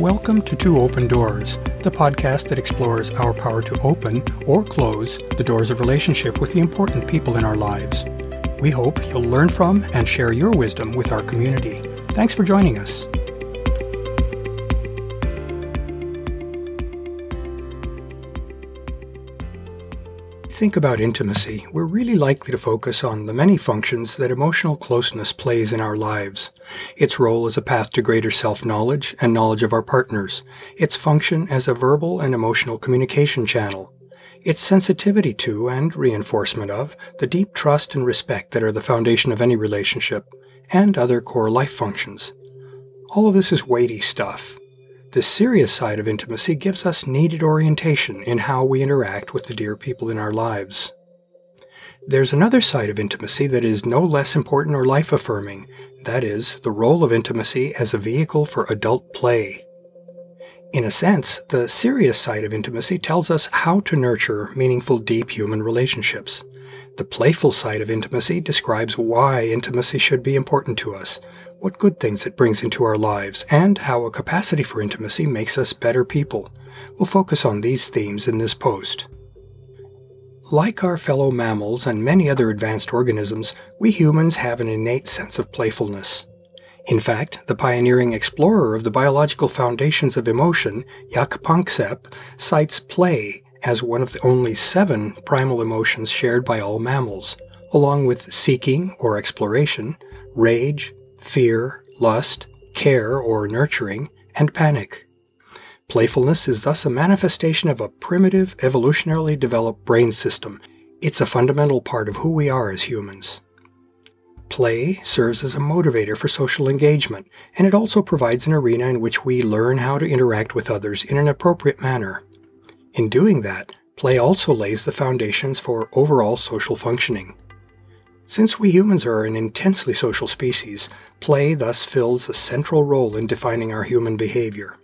Welcome to Two Open Doors, the podcast that explores our power to open or close the doors of relationship with the important people in our lives. We hope you'll learn from and share your wisdom with our community. Thanks for joining us. Think about intimacy, we're really likely to focus on the many functions that emotional closeness plays in our lives. Its role as a path to greater self-knowledge and knowledge of our partners. Its function as a verbal and emotional communication channel. Its sensitivity to and reinforcement of the deep trust and respect that are the foundation of any relationship, and other core life functions. All of this is weighty stuff, the serious side of intimacy gives us needed orientation in how we interact with the dear people in our lives. There's another side of intimacy that is no less important or life affirming. That is, the role of intimacy as a vehicle for adult play. In a sense, the serious side of intimacy tells us how to nurture meaningful, deep human relationships. The playful side of intimacy describes why intimacy should be important to us, what good things it brings into our lives, and how a capacity for intimacy makes us better people. We'll focus on these themes in this post. Like our fellow mammals and many other advanced organisms, we humans have an innate sense of playfulness. In fact, the pioneering explorer of the biological foundations of emotion, Jaak Panksepp, cites play as one of the only seven primal emotions shared by all mammals, along with seeking or exploration, rage, fear, lust, care or nurturing, and panic. Playfulness is thus a manifestation of a primitive, evolutionarily developed brain system. It's a fundamental part of who we are as humans. Play serves as a motivator for social engagement, and it also provides an arena in which we learn how to interact with others in an appropriate manner. In doing that, play also lays the foundations for overall social functioning. Since we humans are an intensely social species, play thus fills a central role in defining our human behavior.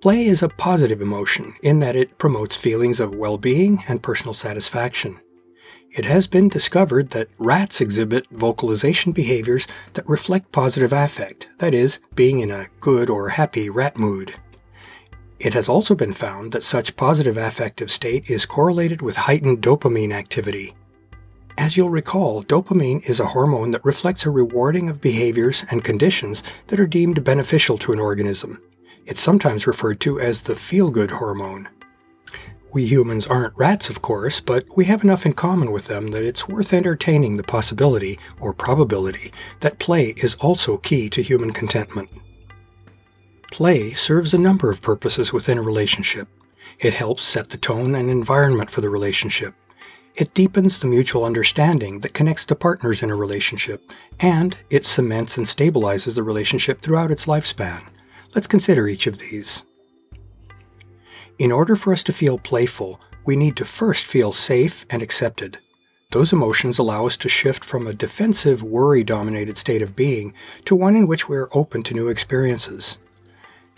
Play is a positive emotion in that it promotes feelings of well-being and personal satisfaction. It has been discovered that rats exhibit vocalization behaviors that reflect positive affect, that is, being in a good or happy rat mood. It has also been found that such positive affective state is correlated with heightened dopamine activity, as you'll recall, dopamine is a hormone that reflects a rewarding of behaviors and conditions that are deemed beneficial to an organism. It's sometimes referred to as the feel good hormone. We humans aren't rats, of course, but we have enough in common with them that it's worth entertaining the possibility, or probability, that play is also key to human contentment. Play serves a number of purposes within a relationship. It helps set the tone and environment for the relationship. It deepens the mutual understanding that connects the partners in a relationship, and it cements and stabilizes the relationship throughout its lifespan. Let's consider each of these. In order for us to feel playful, we need to first feel safe and accepted. Those emotions allow us to shift from a defensive, worry dominated state of being to one in which we are open to new experiences.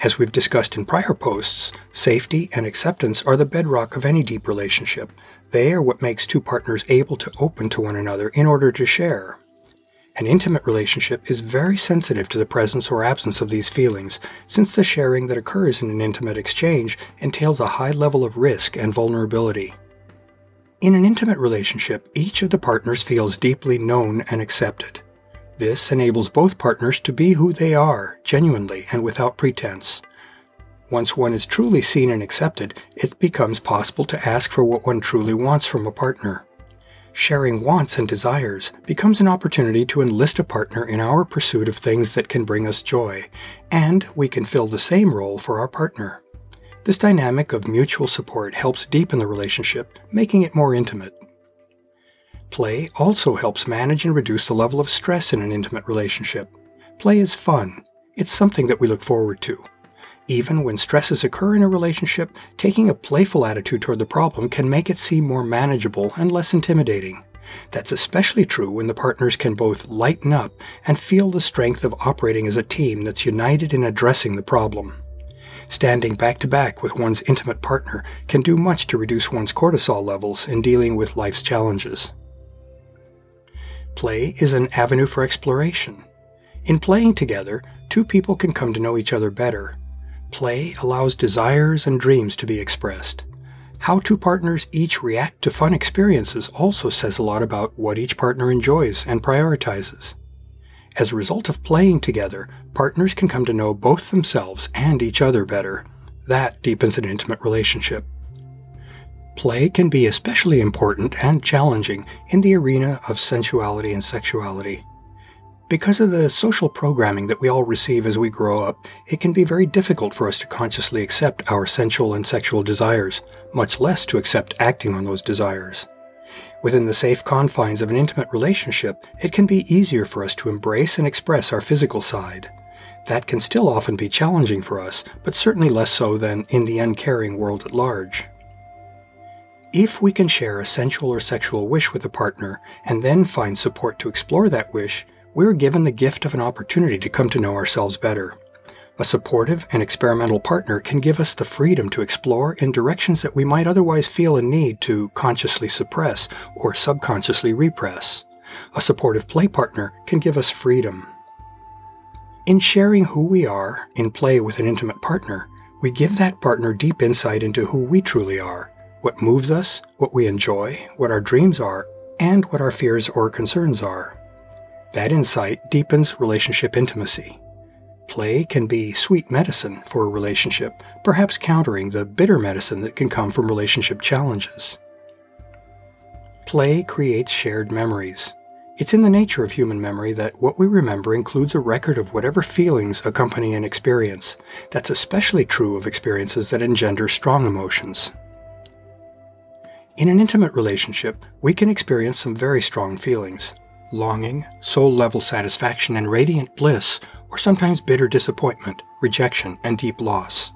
As we've discussed in prior posts, safety and acceptance are the bedrock of any deep relationship, they are what makes two partners able to open to one another in order to share. An intimate relationship is very sensitive to the presence or absence of these feelings, since the sharing that occurs in an intimate exchange entails a high level of risk and vulnerability. In an intimate relationship, each of the partners feels deeply known and accepted. This enables both partners to be who they are, genuinely and without pretense. Once one is truly seen and accepted, it becomes possible to ask for what one truly wants from a partner. Sharing wants and desires becomes an opportunity to enlist a partner in our pursuit of things that can bring us joy, and we can fill the same role for our partner. This dynamic of mutual support helps deepen the relationship, making it more intimate. Play also helps manage and reduce the level of stress in an intimate relationship. Play is fun. It's something that we look forward to. Even when stresses occur in a relationship, taking a playful attitude toward the problem can make it seem more manageable and less intimidating. That's especially true when the partners can both lighten up and feel the strength of operating as a team that's united in addressing the problem. Standing back to back with one's intimate partner can do much to reduce one's cortisol levels in dealing with life's challenges. Play is an avenue for exploration. In playing together, two people can come to know each other better Play allows desires and dreams to be expressed. How two partners each react to fun experiences also says a lot about what each partner enjoys and prioritizes. As a result of playing together, partners can come to know both themselves and each other better. That deepens an intimate relationship. Play can be especially important and challenging in the arena of sensuality and sexuality. Because of the social programming that we all receive as we grow up, it can be very difficult for us to consciously accept our sensual and sexual desires, much less to accept acting on those desires. Within the safe confines of an intimate relationship, it can be easier for us to embrace and express our physical side. That can still often be challenging for us, but certainly less so than in the uncaring world at large. If we can share a sensual or sexual wish with a partner and then find support to explore that wish, we're given the gift of an opportunity to come to know ourselves better. A supportive and experimental partner can give us the freedom to explore in directions that we might otherwise feel a need to consciously suppress or subconsciously repress. A supportive play partner can give us freedom. In sharing who we are in play with an intimate partner, we give that partner deep insight into who we truly are, what moves us, what we enjoy, what our dreams are, and what our fears or concerns are. That insight deepens relationship intimacy. Play can be sweet medicine for a relationship, perhaps countering the bitter medicine that can come from relationship challenges. Play creates shared memories. It's in the nature of human memory that what we remember includes a record of whatever feelings accompany an experience. That's especially true of experiences that engender strong emotions. In an intimate relationship, we can experience some very strong feelings longing, soul level satisfaction, and radiant bliss or sometimes bitter disappointment, rejection, and deep loss.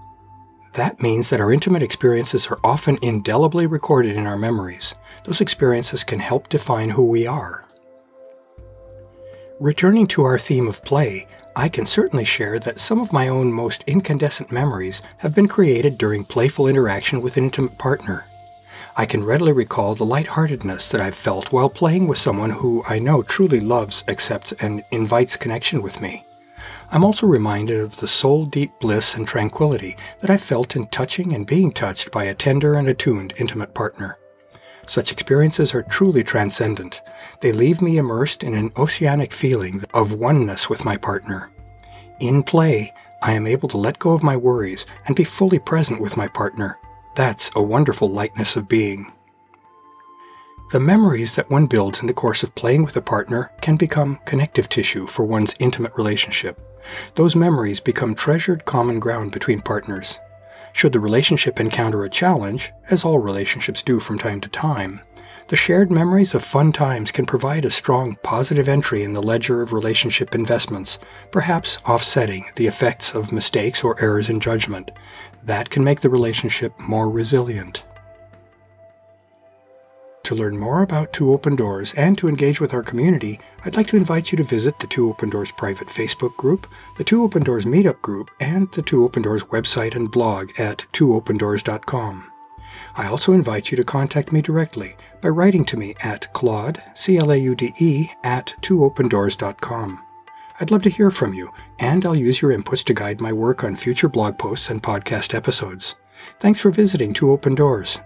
That means that our intimate experiences are often indelibly recorded in our memories. Those experiences can help define who we are. Returning to our theme of play, I can certainly share that some of my own most incandescent memories have been created during playful interaction with an intimate partner. I can readily recall the lightheartedness that I've felt while playing with someone who I know truly loves, accepts, and invites connection with me. I'm also reminded of the soul deep bliss and tranquility that I felt in touching and being touched by a tender and attuned intimate partner. Such experiences are truly transcendent. They leave me immersed in an oceanic feeling of oneness with my partner. In play, I am able to let go of my worries and be fully present with my partner. That's a wonderful lightness of being. The memories that one builds in the course of playing with a partner can become connective tissue for one's intimate relationship. Those memories become treasured common ground between partners. Should the relationship encounter a challenge, as all relationships do from time to time, the shared memories of fun times can provide a strong positive entry in the ledger of relationship investments, perhaps offsetting the effects of mistakes or errors in judgment. That can make the relationship more resilient. To learn more about Two Open Doors and to engage with our community, I'd like to invite you to visit the Two Open Doors private Facebook group, the Two Open Doors meetup group, and the Two Open Doors website and blog at twoopendoors.com. I also invite you to contact me directly by writing to me at claude, C-L-A-U-D-E, at twoopendoors.com. I'd love to hear from you, and I'll use your inputs to guide my work on future blog posts and podcast episodes. Thanks for visiting Two Open Doors.